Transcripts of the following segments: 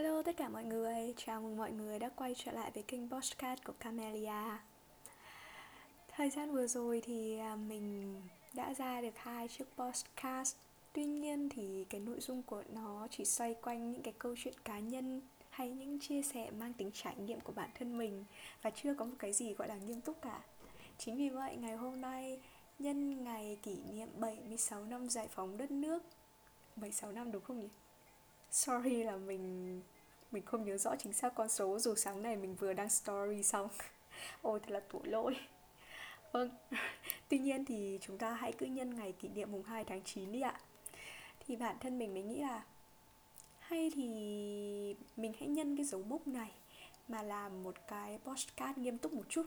Hello tất cả mọi người, chào mừng mọi người đã quay trở lại với kênh Podcast của Camelia. Thời gian vừa rồi thì à, mình đã ra được hai chiếc podcast Tuy nhiên thì cái nội dung của nó chỉ xoay quanh những cái câu chuyện cá nhân hay những chia sẻ mang tính trải nghiệm của bản thân mình và chưa có một cái gì gọi là nghiêm túc cả. Chính vì vậy ngày hôm nay nhân ngày kỷ niệm 76 năm giải phóng đất nước. 76 năm đúng không nhỉ? Sorry là mình mình không nhớ rõ chính xác con số dù sáng nay mình vừa đăng story xong. Ôi thật là tội lỗi. Vâng, tuy nhiên thì chúng ta hãy cứ nhân ngày kỷ niệm mùng 2 tháng 9 đi ạ. Thì bản thân mình mới nghĩ là Hay thì mình hãy nhân cái dấu mốc này Mà làm một cái postcard nghiêm túc một chút.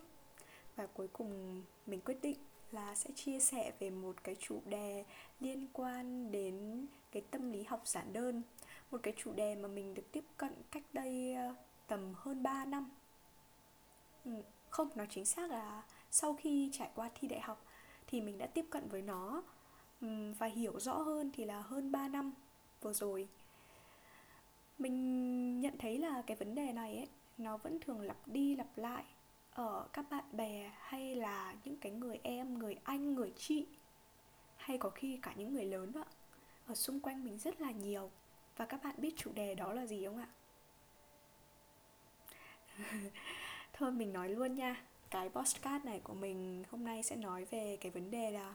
Và cuối cùng mình quyết định là sẽ chia sẻ về một cái chủ đề liên quan đến cái tâm lý học giản đơn một cái chủ đề mà mình được tiếp cận cách đây ờ, tầm hơn 3 năm. Ừ, không nói chính xác là sau khi trải qua thi đại học thì mình đã tiếp cận với nó ừ, và hiểu rõ hơn thì là hơn 3 năm vừa rồi. Mình nhận thấy là cái vấn đề này ấy, nó vẫn thường lặp đi lặp lại ở các bạn bè hay là những cái người em, người anh, người chị, hay có khi cả những người lớn ạ. Ở xung quanh mình rất là nhiều và các bạn biết chủ đề đó là gì không ạ? Thôi mình nói luôn nha. Cái postcard này của mình hôm nay sẽ nói về cái vấn đề là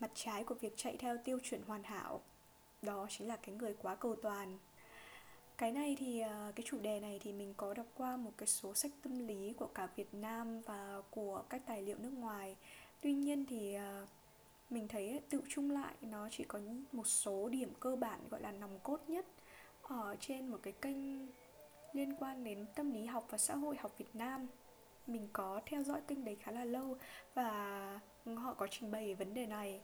mặt trái của việc chạy theo tiêu chuẩn hoàn hảo. Đó chính là cái người quá cầu toàn. Cái này thì à, cái chủ đề này thì mình có đọc qua một cái số sách tâm lý của cả Việt Nam và của các tài liệu nước ngoài. Tuy nhiên thì à, mình thấy tự chung lại nó chỉ có một số điểm cơ bản gọi là nòng cốt nhất ở trên một cái kênh liên quan đến tâm lý học và xã hội học Việt Nam. Mình có theo dõi kênh đấy khá là lâu và họ có trình bày vấn đề này.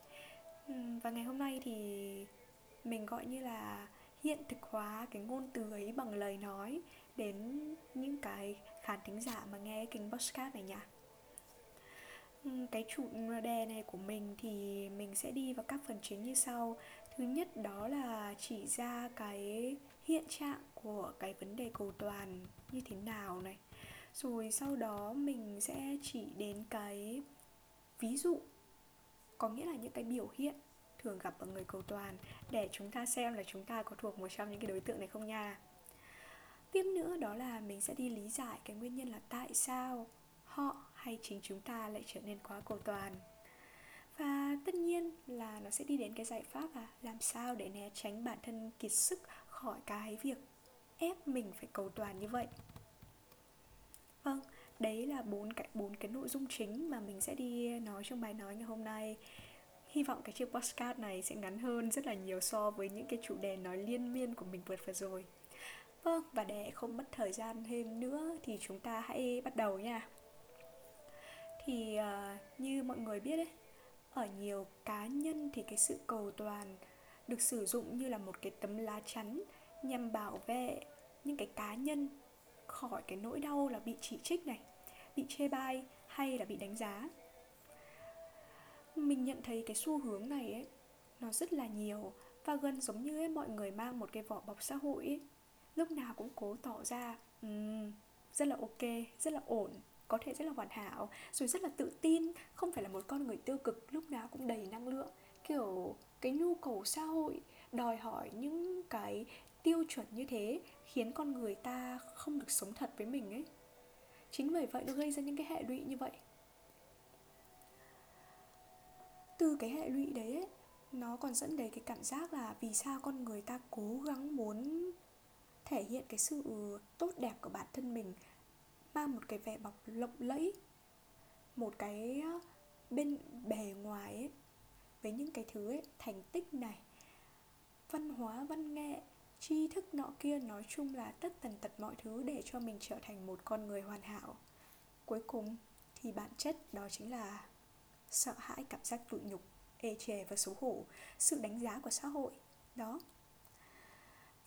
Và ngày hôm nay thì mình gọi như là hiện thực hóa cái ngôn từ ấy bằng lời nói đến những cái khán thính giả mà nghe kênh podcast này nhỉ? Cái chủ đề này của mình thì mình sẽ đi vào các phần chính như sau. Thứ nhất đó là chỉ ra cái hiện trạng của cái vấn đề cầu toàn như thế nào này. Rồi sau đó mình sẽ chỉ đến cái ví dụ, có nghĩa là những cái biểu hiện thường gặp ở người cầu toàn để chúng ta xem là chúng ta có thuộc một trong những cái đối tượng này không nha. Tiếp nữa đó là mình sẽ đi lý giải cái nguyên nhân là tại sao họ hay chính chúng ta lại trở nên quá cầu toàn? Và tất nhiên là nó sẽ đi đến cái giải pháp là làm sao để né tránh bản thân kiệt sức khỏi cái việc ép mình phải cầu toàn như vậy? Vâng đấy là bốn cái bốn cái nội dung chính mà mình sẽ đi nói trong bài nói ngày hôm nay. Hy vọng cái chiếc podcast này sẽ ngắn hơn rất là nhiều so với những cái chủ đề nói liên miên của mình vừa vừa rồi. Vâng và để không mất thời gian thêm nữa thì chúng ta hãy bắt đầu nha thì uh, như mọi người biết đấy ở nhiều cá nhân thì cái sự cầu toàn được sử dụng như là một cái tấm lá chắn nhằm bảo vệ những cái cá nhân khỏi cái nỗi đau là bị chỉ trích này bị chê bai hay là bị đánh giá. Mình nhận thấy cái xu hướng này ấy nó rất là nhiều và gần giống như ấy, mọi người mang một cái vỏ bọc xã hội ấy lúc nào cũng cố tỏ ra um, rất là ok rất là ổn có thể rất là hoàn hảo rồi rất là tự tin không phải là một con người tiêu cực lúc nào cũng đầy năng lượng. Kiểu cái nhu cầu xã hội đòi hỏi những cái tiêu chuẩn như thế khiến con người ta không được sống thật với mình ấy. Chính bởi vậy nó gây ra những cái hệ lụy như vậy. Từ cái hệ lụy đấy ấy, nó còn dẫn đến cái cảm giác là vì sao con người ta cố gắng muốn thể hiện cái sự tốt đẹp của bản thân mình mang một cái vẻ bọc lộng lẫy, một cái ờ, bên bề ngoài ấy, với những cái thứ ấy, thành tích này, văn hóa, văn nghệ, tri thức nọ kia, nói chung là tất tần tật mọi thứ để cho mình trở thành một con người hoàn hảo. Cuối cùng thì bản chất đó chính là sợ hãi cảm giác tự nhục, ê chề và xấu hổ, sự đánh giá của xã hội. Đó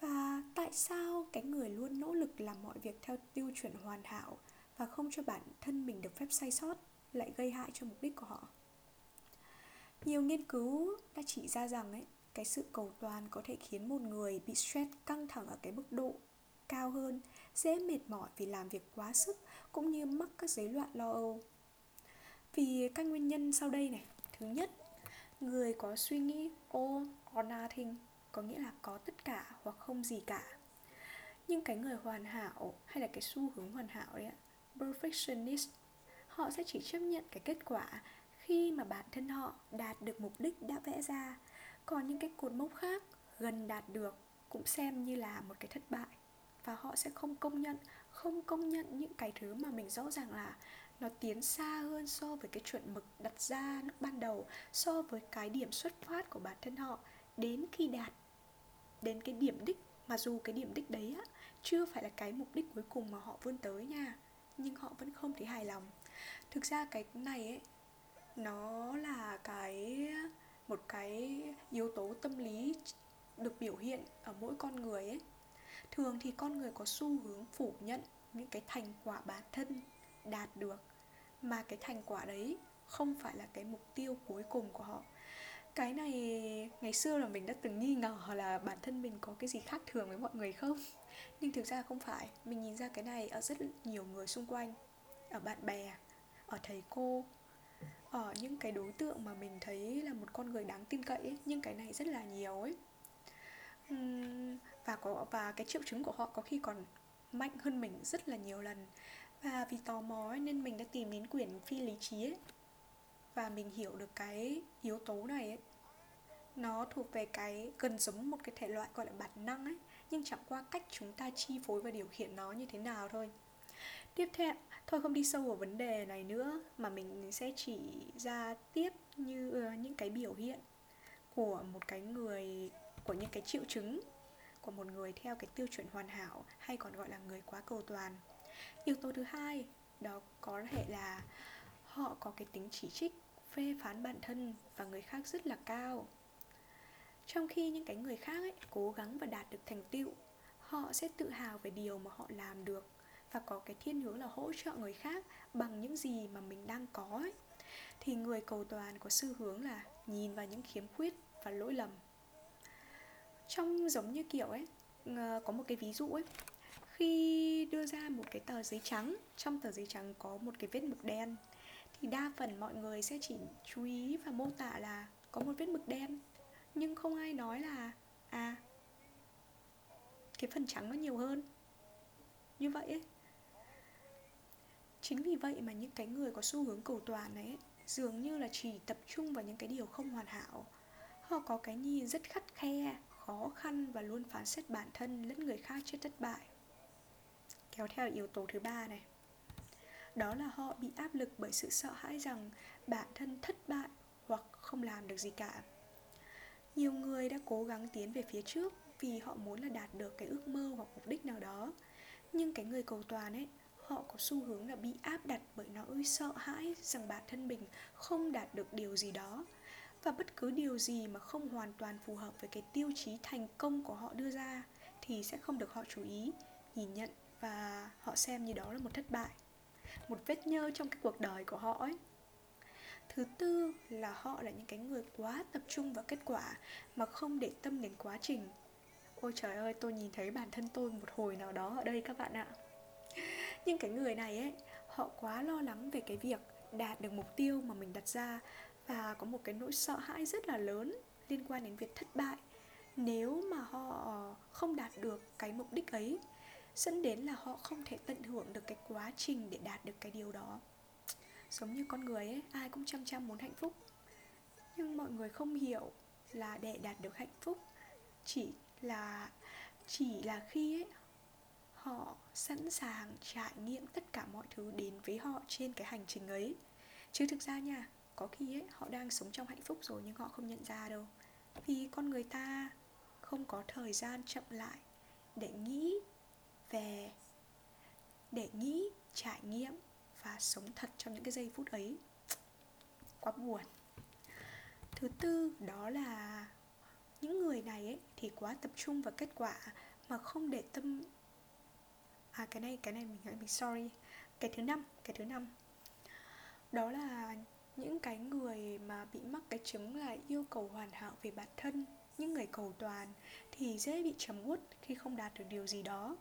và tại sao cái người luôn nỗ lực làm mọi việc theo tiêu chuẩn hoàn hảo và không cho bản thân mình được phép sai sót lại gây hại cho mục đích của họ nhiều nghiên cứu đã chỉ ra rằng ấy cái sự cầu toàn có thể khiến một người bị stress căng thẳng ở cái mức độ cao hơn, dễ mệt mỏi vì làm việc quá sức cũng như mắc các rối loạn lo âu. Vì các nguyên nhân sau đây này. Thứ nhất, người có suy nghĩ all or nothing, có nghĩa là có tất cả hoặc không gì cả. Nhưng cái người hoàn hảo hay là cái xu hướng hoàn hảo đấy ạ, perfectionist, họ sẽ chỉ chấp nhận cái kết quả khi mà bản thân họ đạt được mục đích đã vẽ ra. Còn những cái cột mốc khác gần đạt được cũng xem như là một cái thất bại và họ sẽ không công nhận không công nhận những cái thứ mà mình rõ ràng là nó tiến xa hơn so với cái chuẩn mực đặt ra lúc ban đầu so với cái điểm xuất phát của bản thân họ đến khi đạt đến cái điểm đích, mà dù cái điểm đích đấy á, chưa phải là cái mục đích cuối cùng mà họ vươn tới nha, nhưng họ vẫn không thấy hài lòng. Thực ra cái này ấy, nó là cái, một cái yếu tố tâm lý được biểu hiện ở mỗi con người ấy. Thường thì con người có xu hướng phủ nhận những cái thành quả bản thân đạt được, mà cái thành quả đấy không phải là cái mục tiêu cuối cùng của họ cái này ngày xưa là mình đã từng nghi ngờ là bản thân mình có cái gì khác thường với mọi người không? Nhưng thực ra không phải mình nhìn ra cái này ở rất nhiều người xung quanh ở bạn bè ở thầy cô ở những cái đối tượng mà mình thấy là một con người đáng tin cậy ấy, nhưng cái này rất là nhiều ấy. Và có và cái triệu chứng của họ có khi còn mạnh hơn mình rất là nhiều lần. Và vì tò mò ấy, nên mình đã tìm đến quyển phi lý trí ấy và mình hiểu được cái yếu tố này ấy nó thuộc về cái gần giống một cái thể loại gọi là bản năng ấy nhưng chẳng qua cách chúng ta chi phối và điều khiển nó như thế nào thôi. Tiếp theo thôi không đi sâu vào vấn đề này nữa mà mình sẽ chỉ ra tiếp như uh, những cái biểu hiện của một cái người của những cái triệu chứng của một người theo cái tiêu chuẩn hoàn hảo hay còn gọi là người quá cầu toàn. Yếu tố thứ hai đó có thể là họ có cái tính chỉ trích, phê phán bản thân và người khác rất là cao. Trong khi những cái người khác ấy cố gắng và đạt được thành tựu, họ sẽ tự hào về điều mà họ làm được và có cái thiên hướng là hỗ trợ người khác bằng những gì mà mình đang có ấy. Thì người cầu toàn có xu hướng là nhìn vào những khiếm khuyết và lỗi lầm. Trong giống như kiểu ấy có một cái ví dụ ấy, khi đưa ra một cái tờ giấy trắng, trong tờ giấy trắng có một cái vết mực đen thì đa phần mọi người sẽ chỉ chú ý và mô tả là có một vết mực đen. Nhưng không ai nói là à cái phần trắng nó nhiều hơn. Như vậy ấy, chính vì vậy mà những cái người có xu hướng cầu toàn ấy, dường như là chỉ tập trung vào những cái điều không hoàn hảo. Họ có cái nhìn rất khắt khe, khó khăn và luôn phán xét bản thân lẫn người khác trước thất bại. Kéo theo yếu tố thứ ba này đó là họ bị áp lực bởi sự sợ hãi rằng bản thân thất bại hoặc không làm được gì cả. Nhiều người đã cố gắng tiến về phía trước vì họ muốn là đạt được cái ước mơ hoặc mục đích nào đó. Nhưng cái người cầu toàn ấy, họ có xu hướng là bị áp đặt bởi nỗi sợ hãi rằng bản thân mình không đạt được điều gì đó. Và bất cứ điều gì mà không hoàn toàn phù hợp với cái tiêu chí thành công của họ đưa ra thì sẽ không được họ chú ý, nhìn nhận và họ xem như đó là một thất bại một vết nhơ trong cái cuộc đời của họ ấy. Thứ tư là họ là những cái người quá tập trung vào kết quả mà không để tâm đến quá trình. Ôi trời ơi, tôi nhìn thấy bản thân tôi một hồi nào đó ở đây các bạn ạ. Nhưng cái người này ấy, họ quá lo lắng về cái việc đạt được mục tiêu mà mình đặt ra và có một cái nỗi sợ hãi rất là lớn liên quan đến việc thất bại. Nếu mà họ không đạt được cái mục đích ấy dẫn đến là họ không thể tận hưởng được cái quá trình để đạt được cái điều đó. Giống như con người ấy, ai cũng chăm chăm muốn hạnh phúc. Nhưng mọi người không hiểu là để đạt được hạnh phúc chỉ là chỉ là khi ấy, họ sẵn sàng trải nghiệm tất cả mọi thứ đến với họ trên cái hành trình ấy. Chứ thực ra nha, có khi ấy, họ đang sống trong hạnh phúc rồi nhưng họ không nhận ra đâu. Vì con người ta không có thời gian chậm lại để nghĩ về để nghĩ, trải nghiệm và sống thật trong những cái giây phút ấy. Quá buồn. Thứ tư, đó là những người này ấy thì quá tập trung vào kết quả mà không để tâm à cái này cái này mình mình sorry. Cái thứ năm, cái thứ năm. Đó là những cái người mà bị mắc cái chứng là yêu cầu hoàn hảo về bản thân, những người cầu toàn thì dễ bị trầm uất khi không đạt được điều gì đó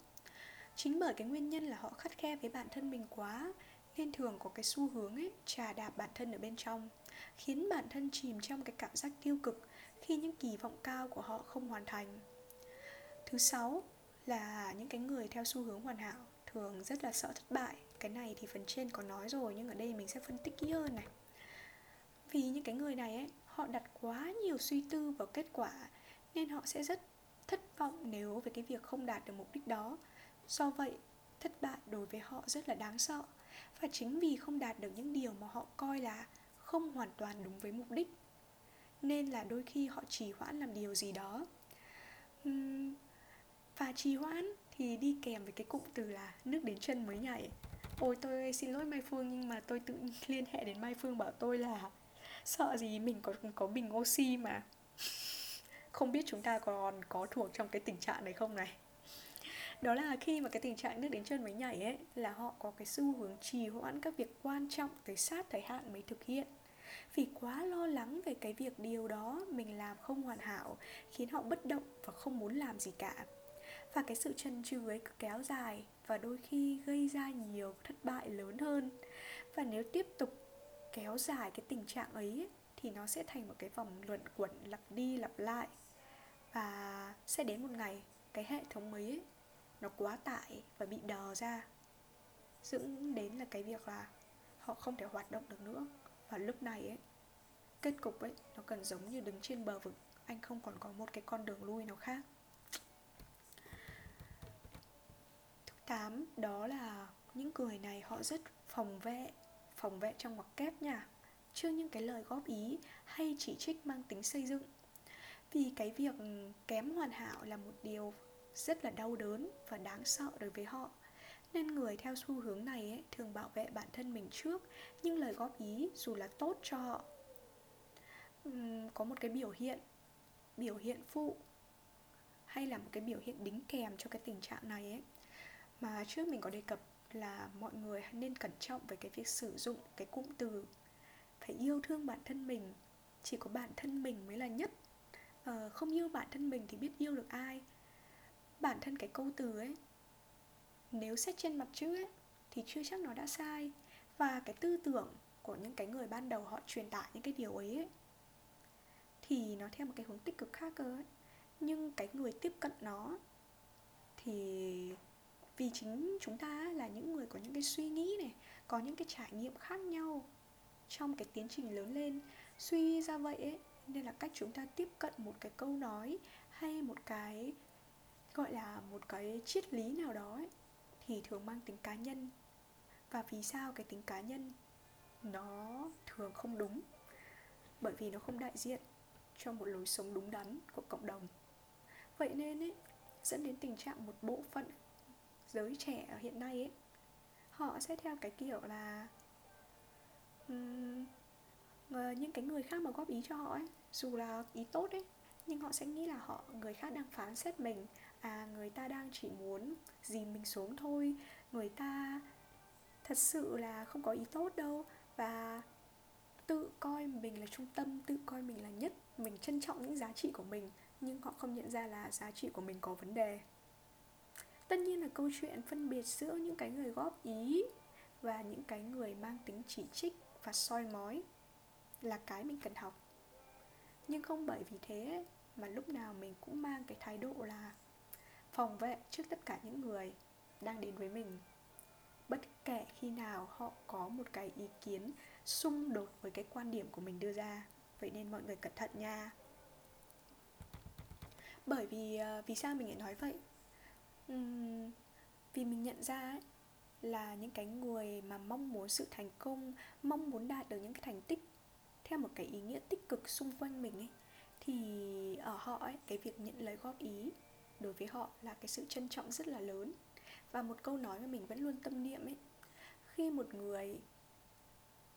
chính bởi cái nguyên nhân là họ khắt khe với bản thân mình quá, nên thường có cái xu hướng ấy, trà đạp bản thân ở bên trong, khiến bản thân chìm trong cái cảm giác tiêu cực khi những kỳ vọng cao của họ không hoàn thành. Thứ sáu là những cái người theo xu hướng hoàn hảo thường rất là sợ thất bại. Cái này thì phần trên có nói rồi, nhưng ở đây mình sẽ phân tích kỹ hơn này. Vì những cái người này ấy, họ đặt quá nhiều suy tư vào kết quả, nên họ sẽ rất thất vọng nếu về cái việc không đạt được mục đích đó do vậy, thất bại đối với họ rất là đáng sợ. Và chính vì không đạt được những điều mà họ coi là không hoàn toàn đúng với mục đích, nên là đôi khi họ trì hoãn làm điều gì đó. Và trì hoãn thì đi kèm với cái cụm từ là nước đến chân mới nhảy ôi, tôi xin lỗi mai phương, nhưng mà tôi tự liên hệ đến mai phương bảo tôi là sợ gì mình có có bình oxy mà. Không biết chúng ta còn có thuộc trong cái tình trạng này không này? Đó là khi mà cái tình trạng nước đến chân mới nhảy ấy, là họ có cái xu hướng trì hoãn các việc quan trọng tới sát thời hạn mới thực hiện. Vì quá lo lắng về cái việc điều đó mình làm không hoàn hảo, khiến họ bất động và không muốn làm gì cả. Và cái sự chần chừ ấy cứ kéo dài và đôi khi gây ra nhiều thất bại lớn hơn. Và nếu tiếp tục kéo dài cái tình trạng ấy, thì nó sẽ thành một cái vòng luẩn quẩn lặp đi lặp lại. Và sẽ đến một ngày, cái hệ thống ấy nó quá tải và bị đờ ra. Dẫn đến là cái việc là họ không thể hoạt động được nữa. Và lúc này ấy, kết cục ấy, nó cần giống như đứng trên bờ vực. Anh không còn có một cái con đường lui nào khác. Thứ tám, đó là những người này họ rất phòng vệ phòng vệ trong ngoặc kép nha. Trước những cái lời góp ý hay chỉ trích mang tính xây dựng. Vì cái việc kém hoàn hảo là một điều rất là đau đớn và đáng sợ đối với họ. Nên người theo xu hướng này ấy, thường bảo vệ bản thân mình trước nhưng lời góp ý dù là tốt cho họ. Uhm, có một cái biểu hiện biểu hiện phụ hay là một cái biểu hiện đính kèm cho cái tình trạng này ấy mà trước mình có đề cập là mọi người nên cẩn trọng về cái việc sử dụng cái cụm từ phải yêu thương bản thân mình chỉ có bản thân mình mới là nhất. Ờ, không yêu bản thân mình thì biết yêu được ai bản thân cái câu từ ấy. Nếu xét trên mặt chữ ấy thì chưa chắc nó đã sai. Và cái tư tưởng của những cái người ban đầu họ truyền tải những cái điều ấy, ấy thì nó theo một cái hướng tích cực khác cơ ấy. Nhưng cái người tiếp cận nó thì vì chính chúng ta là những người có những cái suy nghĩ này có những cái trải nghiệm khác nhau trong cái tiến trình lớn lên suy ra vậy ấy. Nên là cách chúng ta tiếp cận một cái câu nói hay một cái gọi là một cái triết lý nào đó ấy, thì thường mang tính cá nhân. Và vì sao cái tính cá nhân nó thường không đúng? Bởi vì nó không đại diện cho một lối sống đúng đắn của cộng đồng. Vậy nên ấy dẫn đến tình trạng một bộ phận giới trẻ ở hiện nay ấy họ sẽ theo cái kiểu là um, những cái người khác mà góp ý cho họ ấy dù là ý tốt ấy nhưng họ sẽ nghĩ là họ người khác đang phán xét mình à người ta đang chỉ muốn dìm mình xuống thôi. Người ta thật sự là không có ý tốt đâu. Và tự coi mình là trung tâm, tự coi mình là nhất. Mình trân trọng những giá trị của mình, nhưng họ không nhận ra là giá trị của mình có vấn đề. Tất nhiên là câu chuyện phân biệt giữa những cái người góp ý và những cái người mang tính chỉ trích và soi mói là cái mình cần học. Nhưng không bởi vì thế mà lúc nào mình cũng mang cái thái độ là phòng vệ trước tất cả những người đang đến với mình. Bất kể khi nào họ có một cái ý kiến xung đột với cái quan điểm của mình đưa ra vậy nên mọi người cẩn thận nha. Bởi vì ờ, vì sao mình lại nói vậy? Uhm, vì mình nhận ra ấy, là những cái người mà mong muốn sự thành công mong muốn đạt được những cái thành tích theo một cái ý nghĩa tích cực xung quanh mình ấy thì ở họ ấy cái việc nhận lời góp ý đối với họ là cái sự trân trọng rất là lớn. Và một câu nói mà mình vẫn luôn tâm niệm ấy, khi một người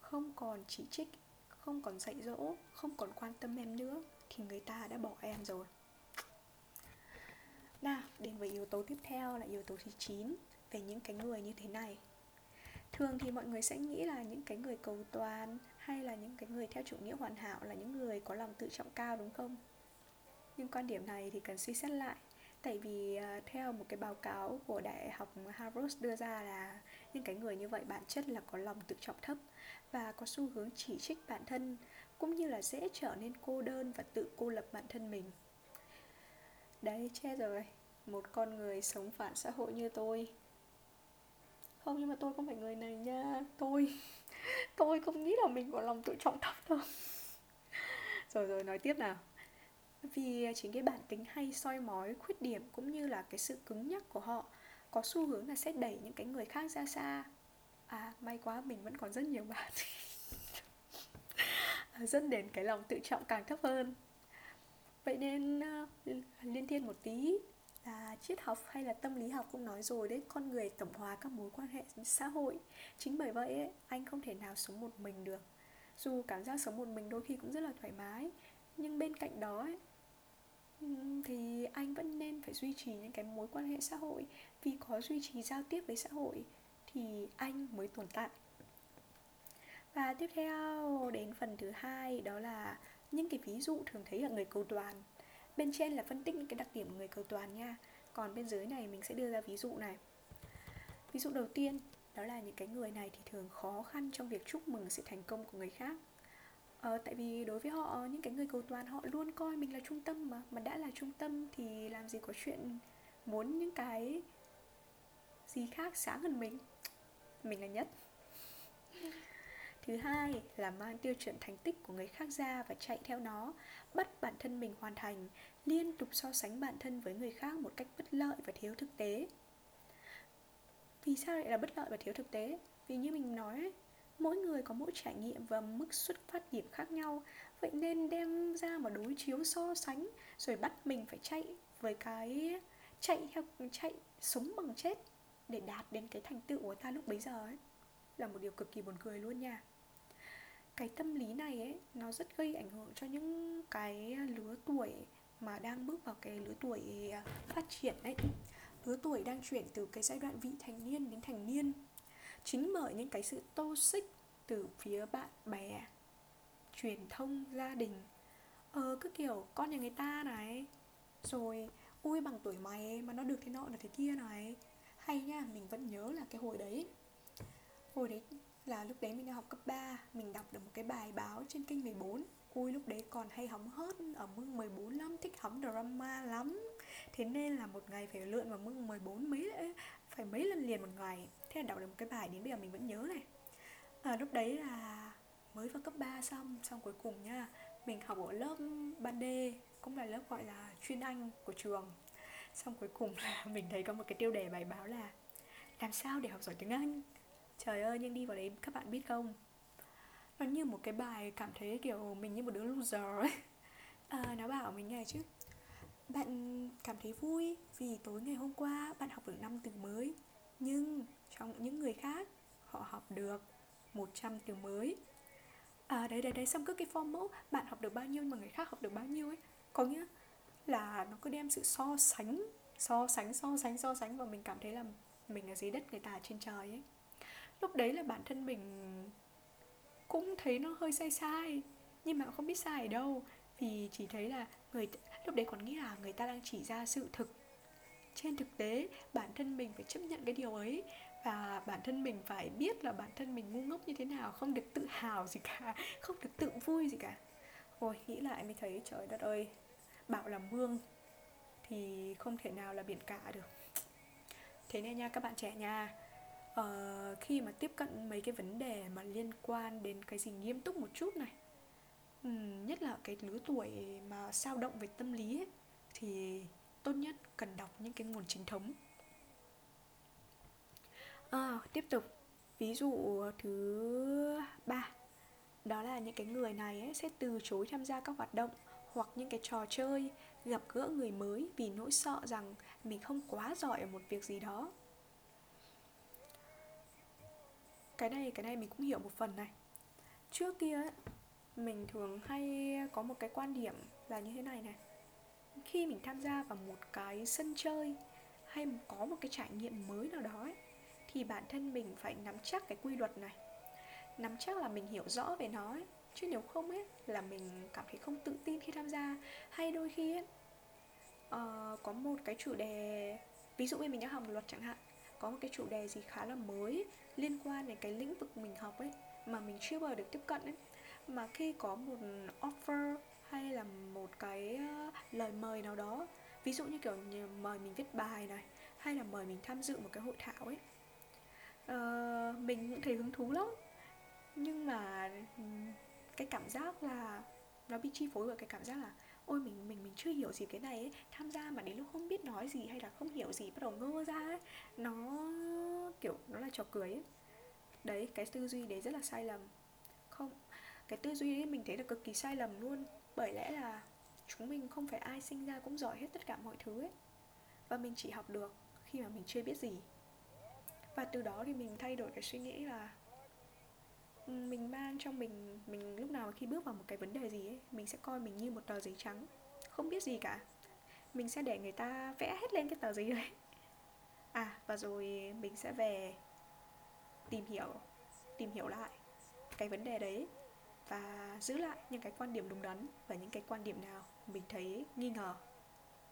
không còn chỉ trích, không còn dạy dỗ, không còn quan tâm em nữa, thì người ta đã bỏ em rồi. Nào, đến với yếu tố tiếp theo là yếu tố thứ 9 về những cái người như thế này. Thường thì mọi người sẽ nghĩ là những cái người cầu toàn hay là những cái người theo chủ nghĩa hoàn hảo là những người có lòng tự trọng cao, đúng không? Nhưng quan điểm này thì cần suy xét lại tại vì uh, theo một cái báo cáo của đại học Harvard đưa ra là những cái người như vậy bản chất là có lòng tự trọng thấp và có xu hướng chỉ trích bản thân cũng như là dễ trở nên cô đơn và tự cô lập bản thân mình. Đấy chết rồi. Một con người sống phản xã hội như tôi. Không nhưng mà tôi không phải người này nha. Tôi tôi không nghĩ là mình có lòng tự trọng thấp đâu. Rồi rồi nói tiếp nào vì chính cái bản tính hay soi mói khuyết điểm cũng như là cái sự cứng nhắc của họ có xu hướng là sẽ đẩy những cái người khác ra xa. À may quá mình vẫn còn rất nhiều bạn. À, dẫn đến cái lòng tự trọng càng thấp hơn. Vậy nên ờ, liên thiên một tí là triết học hay là tâm lý học cũng nói rồi đấy con người tổng hòa các mối quan hệ xã hội. Chính bởi vậy ấy, anh không thể nào sống một mình được. Dù cảm giác sống một mình đôi khi cũng rất là thoải mái nhưng bên cạnh đó ấy, thì anh vẫn nên phải duy trì những cái mối quan hệ xã hội. Vì có duy trì giao tiếp với xã hội thì anh mới tồn tại. Và tiếp theo, đến phần thứ hai, đó là những cái ví dụ thường thấy ở người cầu toàn. Bên trên là phân tích những cái đặc điểm của người cầu toàn nha. Còn bên dưới này mình sẽ đưa ra ví dụ này. Ví dụ đầu tiên, đó là những cái người này thì thường khó khăn trong việc chúc mừng sự thành công của người khác ờ, tại vì đối với họ những cái người cầu toàn họ luôn coi mình là trung tâm mà mà đã là trung tâm thì làm gì có chuyện muốn những cái gì khác sáng hơn mình. Mình là nhất. Thứ hai là mang tiêu chuẩn thành tích của người khác ra và chạy theo nó bắt bản thân mình hoàn thành liên tục so sánh bản thân với người khác một cách bất lợi và thiếu thực tế. Vì sao lại là bất lợi và thiếu thực tế? Vì như mình nói mỗi người có mỗi trải nghiệm và mức xuất phát điểm khác nhau. Vậy nên đem ra mà đối chiếu so sánh, rồi bắt mình phải chạy với cái chạy theo, chạy sống bằng chết để đạt đến cái thành tựu của ta lúc bấy giờ ấy. Là một điều cực kỳ buồn cười luôn nha. Cái tâm lý này ấy, nó rất gây ảnh hưởng cho những cái lứa tuổi mà đang bước vào cái lứa tuổi à, phát triển ấy lứa tuổi đang chuyển từ cái giai đoạn vị thành niên đến thành niên chính bởi những cái sự tô xích từ phía bạn bè, truyền thông, gia đình. Ờ cứ kiểu, con nhà người ta này, rồi, ui, bằng tuổi mày mà nó được thế nọ là thế kia này. Hay nha, mình vẫn nhớ là cái hồi đấy. Hồi đấy là lúc đấy mình đang học cấp 3 Mình đọc được một cái bài báo trên kênh 14 Ui, lúc đấy còn hay hóng hớt, ở mưng 14 lắm, Thích hóng drama lắm. Thế nên là một ngày phải lượn vào mưng 14 mấy Phải mấy lần liền một ngày. Thế là đọc được một cái bài đến bây giờ mình vẫn nhớ này. À, Lúc đấy là mới vào cấp 3 xong Xong cuối cùng nha Mình học ở lớp ban D Cũng là lớp gọi là chuyên Anh của trường. Xong cuối cùng là mình thấy có một cái tiêu đề bài báo là Làm sao để học giỏi tiếng Anh? Trời ơi, nhưng đi vào đấy các bạn biết không? Nó như một cái bài cảm thấy kiểu mình như một đứa loser ấy. À, Nó bảo mình nghe chứ Bạn cảm thấy vui vì tối ngày hôm qua bạn học được năm từ mới Nhưng trong những người khác họ học được 100 từ mới. À đấy đấy đấy xong cứ cái form mẫu Bạn học được bao nhiêu mà người khác học được bao nhiêu ấy. Có nghĩa là nó cứ đem sự so sánh So sánh, so sánh, so sánh Và mình cảm thấy là mình ở dưới đất người ta trên trời ấy. Lúc đấy là bản thân mình cũng thấy nó hơi sai sai nhưng mà không biết sai ở đâu. Vì chỉ thấy là người lúc đấy còn nghĩ là người ta đang chỉ ra sự thực. Trên thực tế bản thân mình phải chấp nhận cái điều ấy và bản thân mình phải biết là bản thân mình ngu ngốc như thế nào không được tự hào gì cả không được tự vui gì cả. Ôi nghĩ lại mới thấy trời đất ơi bảo là mương thì không thể nào là biển cả được. Thế nên nha các bạn trẻ nha uh, khi mà tiếp cận mấy cái vấn đề mà liên quan đến cái gì nghiêm túc một chút này um, nhất là cái lứa tuổi mà sao động về tâm lý ấy, thì tốt nhất cần đọc những cái nguồn chính thống à, tiếp tục. Ví dụ ờ, thứ ba. Đó là những cái người này ấy, sẽ từ chối tham gia các hoạt động hoặc những cái trò chơi gặp gỡ người mới vì nỗi sợ rằng mình không quá giỏi ở một việc gì đó. Cái này cái này mình cũng hiểu một phần này. Trước kia ấy, mình thường hay có một cái quan điểm là như thế này này. Khi mình tham gia vào một cái sân chơi hay có một cái trải nghiệm mới nào đó ấy, thì bản thân mình phải nắm chắc cái quy luật này. Nắm chắc là mình hiểu rõ về nó ấy. chứ nếu không ấy là mình cảm thấy không tự tin khi tham gia. Hay đôi khi ấy uh, có một cái chủ đề ví dụ như mình đã học luật chẳng hạn có một cái chủ đề gì khá là mới liên quan đến cái lĩnh vực mình học ấy mà mình chưa bao giờ được tiếp cận ấy. Mà khi có một offer hay là một cái ờ, lời mời nào đó ví dụ như kiểu như mời mình viết bài này hay là mời mình tham dự một cái hội thảo ấy uh, mình cũng thấy hứng thú lắm. Nhưng mà ừ, cái cảm giác là nó bị chi phối bởi cái cảm giác là ôi mình mình mình chưa hiểu gì cái này ấy. Tham gia mà đến lúc không biết nói gì hay là không hiểu gì bắt đầu ngơ ra ấy. Nó kiểu nó là trò cười ấy. Đấy cái tư duy đấy rất là sai lầm. Không cái tư duy ấy mình thấy là cực kỳ sai lầm luôn. Bởi lẽ là chúng mình không phải ai sinh ra cũng giỏi hết tất cả mọi thứ ấy. Và mình chỉ học được khi mà mình chưa biết gì và từ đó thì mình thay đổi cái suy nghĩ là ừ, mình mang trong mình mình lúc nào khi bước vào một cái vấn đề gì ấy, mình sẽ coi mình như một tờ giấy trắng, không biết gì cả. Mình sẽ để người ta vẽ hết lên cái tờ giấy đấy. À và rồi mình sẽ về tìm hiểu tìm hiểu lại cái vấn đề đấy và giữ lại những cái quan điểm đúng đắn và những cái quan điểm nào mình thấy nghi ngờ,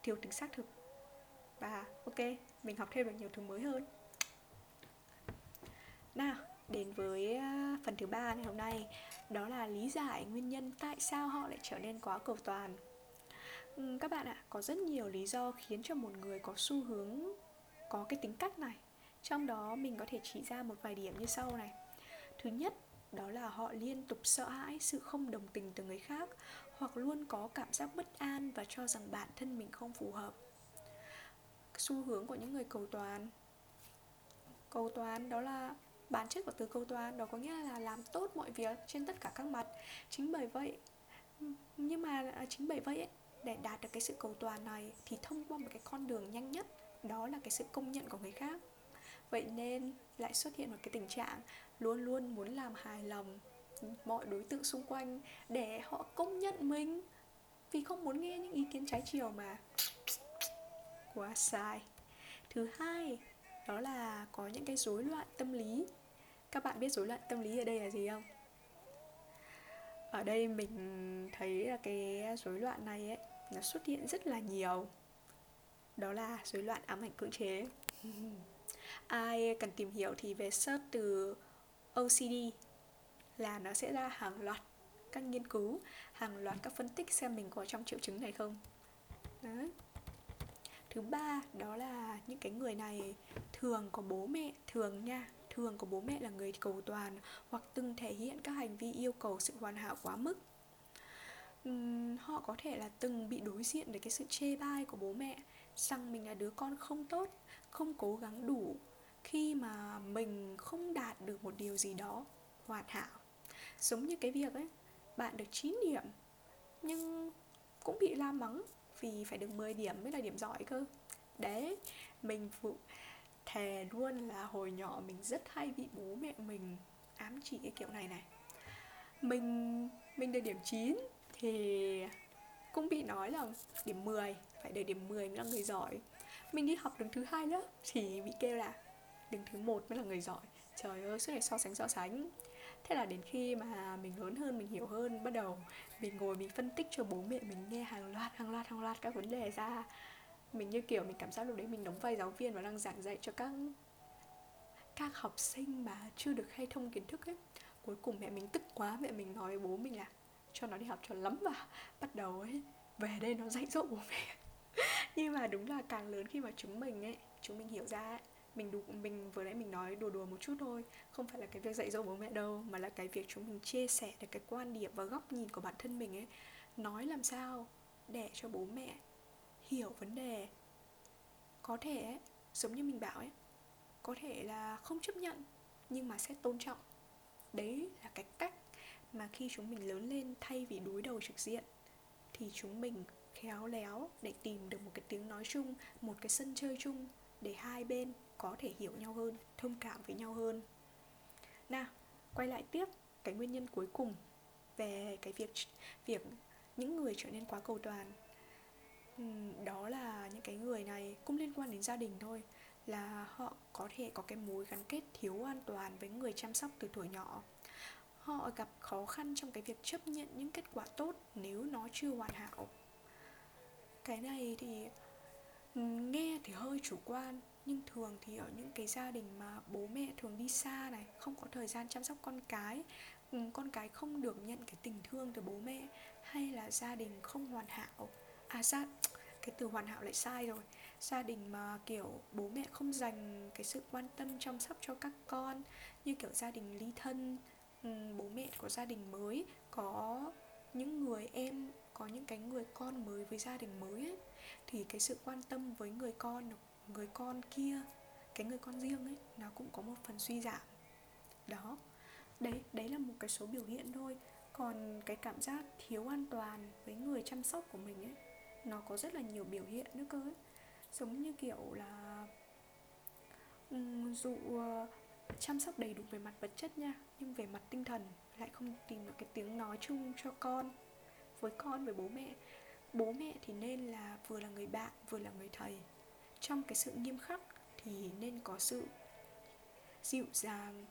thiếu tính xác thực. Và ok, mình học thêm được nhiều thứ mới hơn nào đến với à, phần thứ ba ngày hôm nay. Đó là lý giải nguyên nhân tại sao họ lại trở nên quá cầu toàn. Ừ, các bạn ạ có rất nhiều lý do khiến cho một người có xu hướng có cái tính cách này. Trong đó mình có thể chỉ ra một vài điểm như sau này. Thứ nhất đó là họ liên tục sợ hãi sự không đồng tình từ người khác hoặc luôn có cảm giác bất an và cho rằng bản thân mình không phù hợp. Xu hướng của những người cầu toàn. Cầu toàn đó là bản chất của từ cầu toàn đó có nghĩa là làm tốt mọi việc trên tất cả các mặt. Chính bởi vậy nhưng mà à, chính bởi vậy ấy, để đạt được cái sự cầu toàn này thì thông qua một cái con đường nhanh nhất đó là cái sự công nhận của người khác. Vậy nên lại xuất hiện một cái tình trạng luôn luôn muốn làm hài lòng mọi đối tượng xung quanh để họ công nhận mình. Vì không muốn nghe những ý kiến trái chiều mà. Quá sai. Thứ hai đó là có những cái rối loạn tâm lý các bạn biết rối loạn tâm lý ở đây là gì không? Ở đây mình thấy là cái rối loạn này ấy nó xuất hiện rất là nhiều. Đó là rối loạn ám ảnh cưỡng chế. Ai cần tìm hiểu thì về search từ OCD là nó sẽ ra hàng loạt các nghiên cứu hàng loạt các phân tích xem mình có trong triệu chứng này không. Đấy. thứ ba đó là những cái người này thường có bố mẹ thường nha thường của bố mẹ là người cầu toàn hoặc từng thể hiện các hành vi yêu cầu sự hoàn hảo quá mức. Uhm, họ có thể là từng bị đối diện với cái sự chê bai của bố mẹ rằng mình là đứa con không tốt không cố gắng đủ khi mà mình không đạt được một điều gì đó hoàn hảo. Giống như cái việc ấy bạn được 9 điểm nhưng cũng bị la mắng vì phải được 10 điểm mới là điểm giỏi cơ. Đấy mình phụ thề luôn là hồi nhỏ mình rất hay bị bố mẹ mình ám chỉ cái kiểu này này. Mình mình được điểm 9 thì cũng bị nói là điểm 10 phải để điểm 10 mới là người giỏi. Mình đi học đứng thứ hai lớp thì bị kêu là đứng thứ một mới là người giỏi. Trời ơi, suốt ngày so sánh so sánh. Thế là đến khi mà mình lớn hơn, mình hiểu hơn, bắt đầu mình ngồi mình phân tích cho bố mẹ mình nghe hàng loạt hàng loạt hàng loạt các vấn đề ra mình như kiểu mình cảm giác lúc đấy mình đóng vai giáo viên và đang giảng dạy cho các các học sinh mà chưa được khai thông kiến thức ấy. Cuối cùng mẹ mình tức quá mẹ mình nói với bố mình là cho nó đi học cho lắm và bắt đầu ấy về đây nó dạy dỗ bố mẹ. Nhưng mà đúng là càng lớn khi mà chúng mình ấy chúng mình hiểu ra ấy, mình đủ mình vừa nãy mình nói đùa đùa một chút thôi không phải là cái việc dạy dỗ bố mẹ đâu mà là cái việc chúng mình chia sẻ được cái quan điểm và góc nhìn của bản thân mình ấy. Nói làm sao để cho bố mẹ hiểu vấn đề. Có thể ấy, giống như mình bảo ấy có thể là không chấp nhận nhưng mà sẽ tôn trọng. Đấy là cái cách mà khi chúng mình lớn lên thay vì đối đầu trực diện thì chúng mình khéo léo để tìm được một cái tiếng nói chung một cái sân chơi chung để hai bên có thể hiểu nhau hơn thông cảm với nhau hơn. Nào quay lại tiếp cái nguyên nhân cuối cùng về cái việc việc những người trở nên quá cầu toàn. Ừ, đó là những cái người này cũng liên quan đến gia đình thôi. Là họ có thể có cái mối gắn kết thiếu an toàn với người chăm sóc từ tuổi nhỏ. Họ gặp khó khăn trong cái việc chấp nhận những kết quả tốt nếu nó chưa hoàn hảo. Cái này thì ừ, nghe thì hơi chủ quan, nhưng thường thì ở những cái gia đình mà bố mẹ thường đi xa này, không có thời gian chăm sóc con cái ừ, con cái không được nhận cái tình thương từ bố mẹ, hay là gia đình không hoàn hảo à gia cái từ hoàn hảo lại sai rồi. Gia đình mà, kiểu, bố mẹ không dành cái sự quan tâm chăm sóc cho các con, như kiểu gia đình ly thân bố mẹ có gia đình mới, có những người em, có những cái người con mới với gia đình mới ấy, thì cái sự quan tâm với người con người con kia, cái người con riêng ấy, nó cũng có một phần suy giảm. Đó. Đấy đấy là một cái số biểu hiện thôi. Còn cái cảm giác thiếu an toàn với người chăm sóc của mình ấy nó có rất là nhiều biểu hiện nữa cơ ấy. Giống như kiểu là dụ ờ, chăm sóc đầy đủ về mặt vật chất nha, nhưng về mặt tinh thần lại không tìm được cái tiếng nói chung cho con, với con, với bố mẹ. Bố mẹ thì nên là vừa là người bạn, vừa là người thầy. Trong cái sự nghiêm khắc thì nên có sự dịu dàng,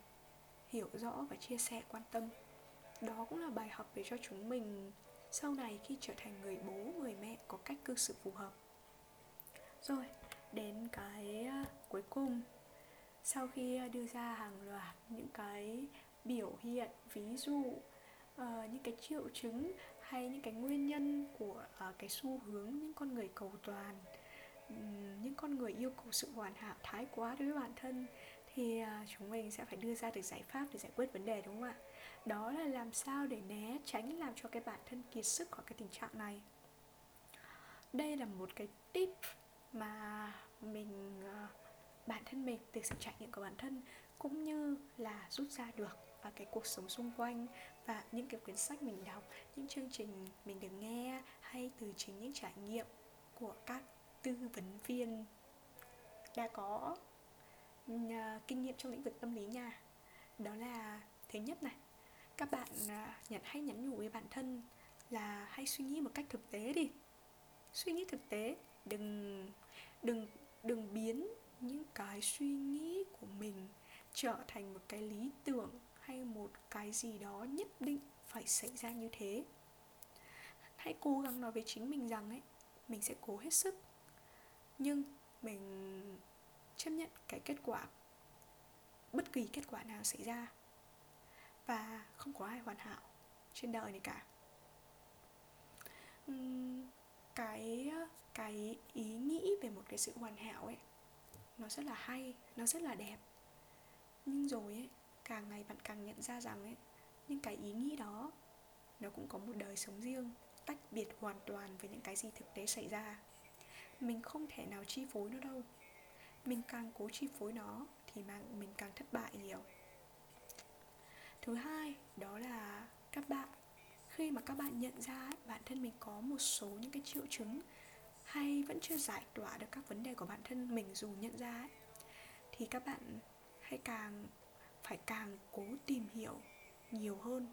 hiểu rõ và chia sẻ quan tâm. Đó cũng là bài học để cho chúng mình sau này khi trở thành người bố người mẹ có cách cư xử phù hợp. Rồi đến cái ờ, cuối cùng. Sau khi ờ, đưa ra hàng loạt những cái biểu hiện ví dụ uh, những cái triệu chứng hay những cái nguyên nhân của uh, cái xu hướng những con người cầu toàn um, những con người yêu cầu sự hoàn hảo thái quá đối với bản thân thì uh, chúng mình sẽ phải đưa ra được giải pháp để giải quyết vấn đề đúng không ạ? Đó là làm sao để né tránh làm cho cái bản thân kiệt sức khỏi cái tình trạng này. Đây là một cái tip mà mình ờ, bản thân mình từ sự trải nghiệm của bản thân cũng như là rút ra được ở cái cuộc sống xung quanh và những cái quyển sách mình đọc, những chương trình mình được nghe hay từ chính những trải nghiệm của các tư vấn viên đã có ừ, ờ, kinh nghiệm trong lĩnh vực tâm lý nha. Đó là thứ nhất này các bạn à, nhận, hay nhắn nhủ với bản thân là hay suy nghĩ một cách thực tế đi. Suy nghĩ thực tế, đừng đừng đừng biến những cái suy nghĩ của mình trở thành một cái lý tưởng hay một cái gì đó nhất định phải xảy ra như thế. Hãy cố gắng nói với chính mình rằng ấy, mình sẽ cố hết sức, nhưng mình chấp nhận cái kết quả, bất kỳ kết quả nào xảy ra và không có ai hoàn hảo trên đời này cả. Cái cái ý nghĩ về một cái sự hoàn hảo ấy, nó rất là hay, nó rất là đẹp. Nhưng rồi ấy, càng ngày bạn càng nhận ra rằng ấy, những cái ý nghĩ đó, nó cũng có một đời sống riêng, tách biệt hoàn toàn với những cái gì thực tế xảy ra. Mình không thể nào chi phối nó đâu. Mình càng cố chi phối nó thì mà mình càng thất bại nhiều thứ hai đó là các bạn. Khi mà các bạn nhận ra ấy, bản thân mình có một số những cái triệu chứng hay vẫn chưa giải tỏa được các vấn đề của bản thân mình dù nhận ra ấy, thì các bạn hãy càng phải càng cố tìm hiểu nhiều hơn.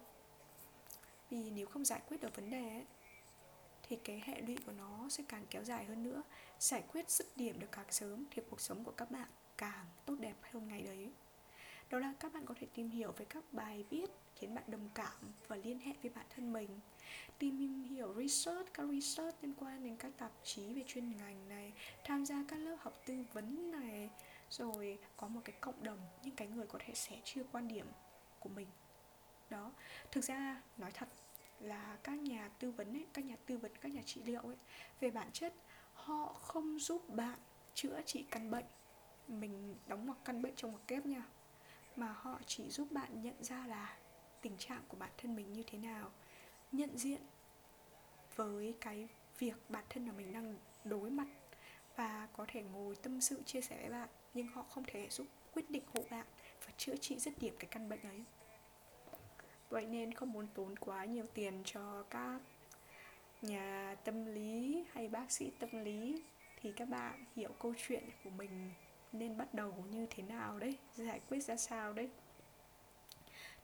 Vì nếu không giải quyết được vấn đề ấy, thì cái hệ lụy của nó sẽ càng kéo dài hơn nữa. Giải quyết dứt điểm được càng sớm thì cuộc sống của các bạn càng tốt đẹp hơn ngày đấy đó là các bạn có thể tìm hiểu về các bài viết khiến bạn đồng cảm và liên hệ với bản thân mình. Tìm hiểu research các research liên quan đến các tạp chí về chuyên ngành này tham gia các lớp học tư vấn này rồi có một cái cộng đồng những cái người có thể sẻ chia quan điểm của mình. Đó thực ra nói thật là các nhà tư vấn ấy, các nhà tư vấn các nhà trị liệu ấy về bản chất họ không giúp bạn chữa trị căn bệnh. Mình đóng một căn bệnh trong một kép nha mà họ chỉ giúp bạn nhận ra là tình trạng của bản thân mình như thế nào, nhận diện với cái việc bản thân của mình đang đối mặt và có thể ngồi tâm sự, chia sẻ với bạn, nhưng họ không thể giúp, quyết định hộ bạn và chữa trị dứt điểm cái căn bệnh ấy. Vậy nên không muốn tốn quá nhiều tiền cho các nhà tâm lý hay bác sĩ tâm lý thì các bạn hiểu câu chuyện của mình nên bắt đầu như thế nào đấy, giải quyết ra sao đấy.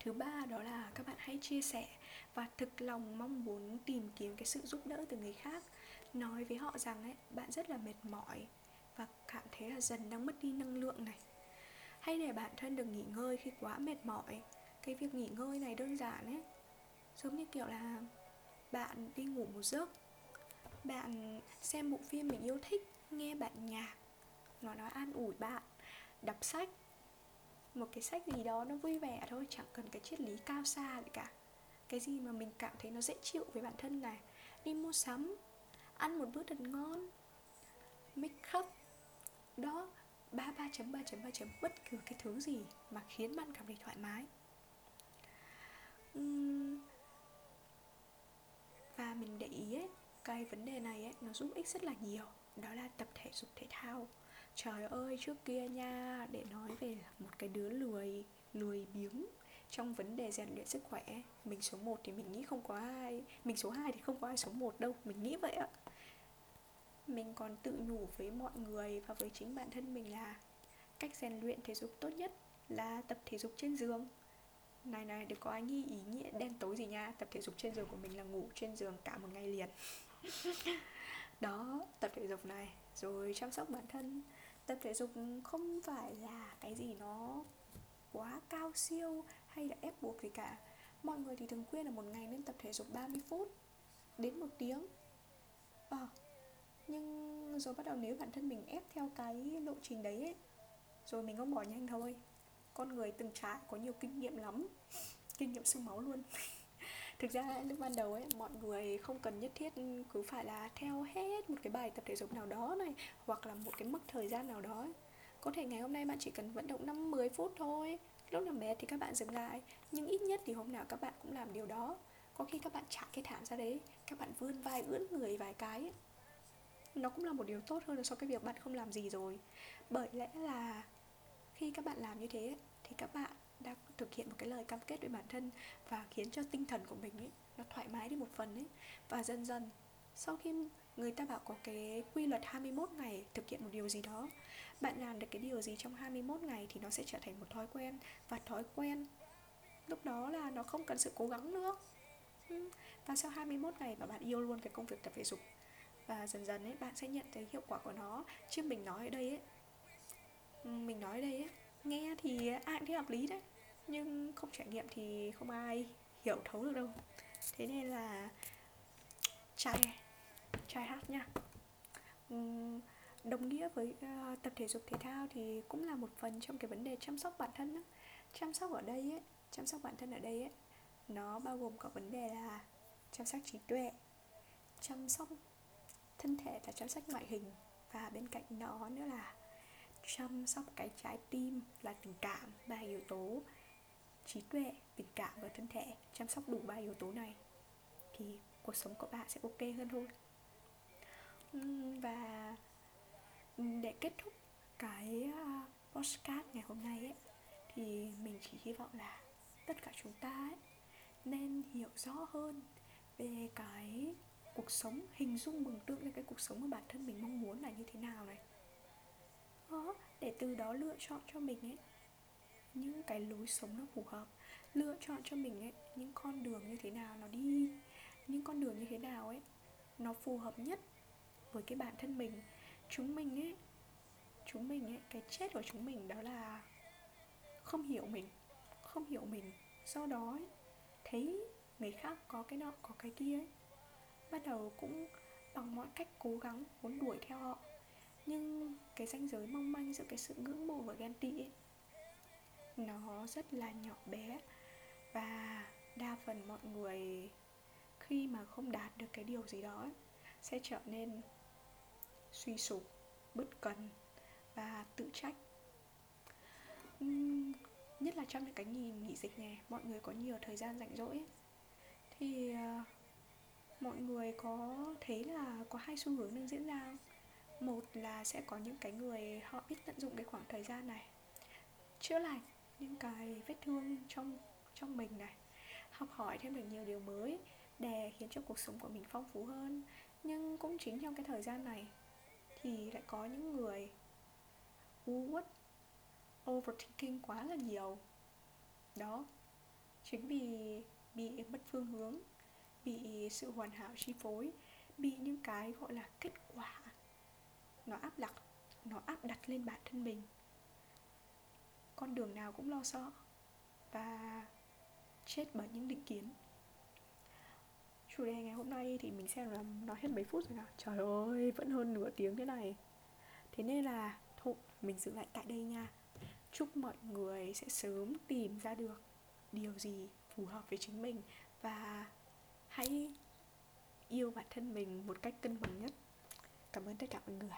Thứ ba đó là các bạn hãy chia sẻ và thực lòng mong muốn tìm kiếm cái sự giúp đỡ từ người khác. Nói với họ rằng ấy, bạn rất là mệt mỏi và cảm thấy là dần đang mất đi năng lượng này. Hay để bản thân được nghỉ ngơi khi quá mệt mỏi. Cái việc nghỉ ngơi này đơn giản ấy, giống như kiểu là bạn đi ngủ một giấc, bạn xem bộ phim mình yêu thích, nghe bạn nhạc nó nói, an ủi bạn, đọc sách. Một cái sách gì đó nó vui vẻ thôi, chẳng cần cái triết lý cao xa gì cả. Cái gì mà mình cảm thấy nó dễ chịu với bản thân này? Đi mua sắm, ăn một bữa thật ngon, make up. Đó, ba ba chấm ba chấm ba chấm, bất cứ cái thứ gì mà khiến bạn cảm thấy thoải mái. Và mình để ý ấy, cái vấn đề này ấy, nó giúp ích rất là nhiều. Đó là tập thể dục, thể thao trời ơi, trước kia nha, để nói về một cái đứa lười lười biếng trong vấn đề rèn luyện sức khỏe, mình số 1 thì mình nghĩ không có ai, mình số 2 thì không có ai số 1 đâu, mình nghĩ vậy ạ. Mình còn tự nhủ với mọi người và với chính bản thân mình là cách rèn luyện thể dục tốt nhất là tập thể dục trên giường. Này này, đừng có ai nghi ý nghĩa đen tối gì nha, tập thể dục trên giường của mình là ngủ trên giường cả một ngày liền. Đó, tập thể dục này, rồi chăm sóc bản thân tập thể dục không phải là cái gì nó quá cao siêu hay là ép buộc gì cả. Mọi người thì thường khuyên là một ngày nên tập thể dục 30 phút đến một tiếng. À, nhưng rồi bắt đầu nếu bản thân mình ép theo cái lộ trình đấy ấy, rồi mình không bỏ nhanh thôi. Con người từng trải có nhiều kinh nghiệm lắm kinh nghiệm sương máu luôn thực ra lúc ban đầu ấy, mọi người không cần nhất thiết cứ phải là theo hết một cái bài tập thể dục nào đó này, hoặc là một cái mức thời gian nào đó ấy. có thể ngày hôm nay bạn chỉ cần vận động 5 10 phút thôi lúc nào mệt thì các bạn dừng lại nhưng ít nhất thì hôm nào các bạn cũng làm điều đó có khi các bạn trả cái thảm ra đấy, các bạn vươn vai, ưỡn người vài cái ấy. nó cũng là một điều tốt hơn là so với cái việc bạn không làm gì rồi bởi lẽ là khi các bạn làm như thế thì các bạn đã thực hiện một cái lời cam kết với bản thân và khiến cho tinh thần của mình ấy, nó thoải mái đi một phần ấy. Và dần dần, sau khi người ta bảo có cái quy luật 21 ngày thực hiện một điều gì đó, bạn làm được cái điều gì trong 21 ngày thì nó sẽ trở thành một thói quen. Và thói quen lúc đó là nó không cần sự cố gắng nữa. Ừ, và sau 21 ngày mà bạn yêu luôn cái công việc tập thể dục, và dần dần ấy, bạn sẽ nhận thấy hiệu quả của nó. Chứ mình nói ở đây ấy ừ, mình nói ở đây ấy nghe thì ai cũng thấy hợp lý đấy nhưng không trải nghiệm thì không ai hiểu thấu được đâu. Thế nên là trai trai hát nha đồng nghĩa với uh, tập thể dục thể thao thì cũng là một phần trong cái vấn đề chăm sóc bản thân đó. chăm sóc ở đây ấy chăm sóc bản thân ở đây ấy nó bao gồm cả vấn đề là chăm sóc trí tuệ chăm sóc thân thể là chăm sóc ngoại hình. Và bên cạnh nó nữa là chăm sóc cái trái tim là tình cảm, ba yếu tố. Trí tuệ, tình cảm và thân thể, chăm sóc đủ ba yếu tố này thì cuộc sống của bạn sẽ ok hơn thôi. Và để kết thúc cái à, podcast postcard ngày hôm nay ấy, thì mình chỉ hy vọng là tất cả chúng ta ấy nên hiểu rõ hơn về cái cuộc sống, hình dung mường tượng ra cái cuộc sống mà bản thân mình mong muốn là như thế nào này khó để từ đó lựa chọn cho mình ấy. Những cái lối sống nó phù hợp. Lựa chọn cho mình ấy những con đường như thế nào nó đi những con đường như thế nào ấy nó phù hợp nhất với cái bản thân mình. Chúng mình ấy chúng mình ấy cái chết của chúng mình đó là không hiểu mình không hiểu mình. Do đó ấy, thấy người khác có cái nọ có cái kia ấy bắt đầu cũng bằng mọi cách cố gắng muốn đuổi theo họ nhưng cái ranh giới mong manh giữa cái sự ngưỡng mộ và ghen tị ấy nó rất là nhỏ bé. Và đa phần mọi người khi mà không đạt được cái điều gì đó ấy, sẽ trở nên suy sụp bất cần và tự trách. Uhm, nhất là trong những cái nghỉ nghỉ dịch này mọi người có nhiều thời gian rảnh rỗi ấy, thì uh, mọi người có thấy là có hai xu hướng đang diễn ra một là sẽ có những cái người họ biết tận dụng cái khoảng thời gian này. Chữa lành, những cái vết thương trong trong mình này. Học hỏi thêm được nhiều điều mới để khiến cho cuộc sống của mình phong phú hơn. Nhưng cũng chính trong cái thời gian này thì lại có những người u uất overthinking quá là nhiều. Đó, chính vì bị mất phương hướng, bị sự hoàn hảo chi phối, bị những cái gọi là kết quả nó áp đặt, nó áp đặt lên bản thân mình. Con đường nào cũng lo sợ và chết bởi những định kiến. Chủ đề ngày hôm nay thì mình xem là nói hết mấy phút rồi nào. Trời ơi, vẫn hơn nửa tiếng thế này. Thế nên là thôi mình dừng lại tại đây nha. Chúc mọi người sẽ sớm tìm ra được điều gì phù hợp với chính mình và hãy yêu bản thân mình một cách cân bằng nhất. Cảm ơn tất cả mọi người.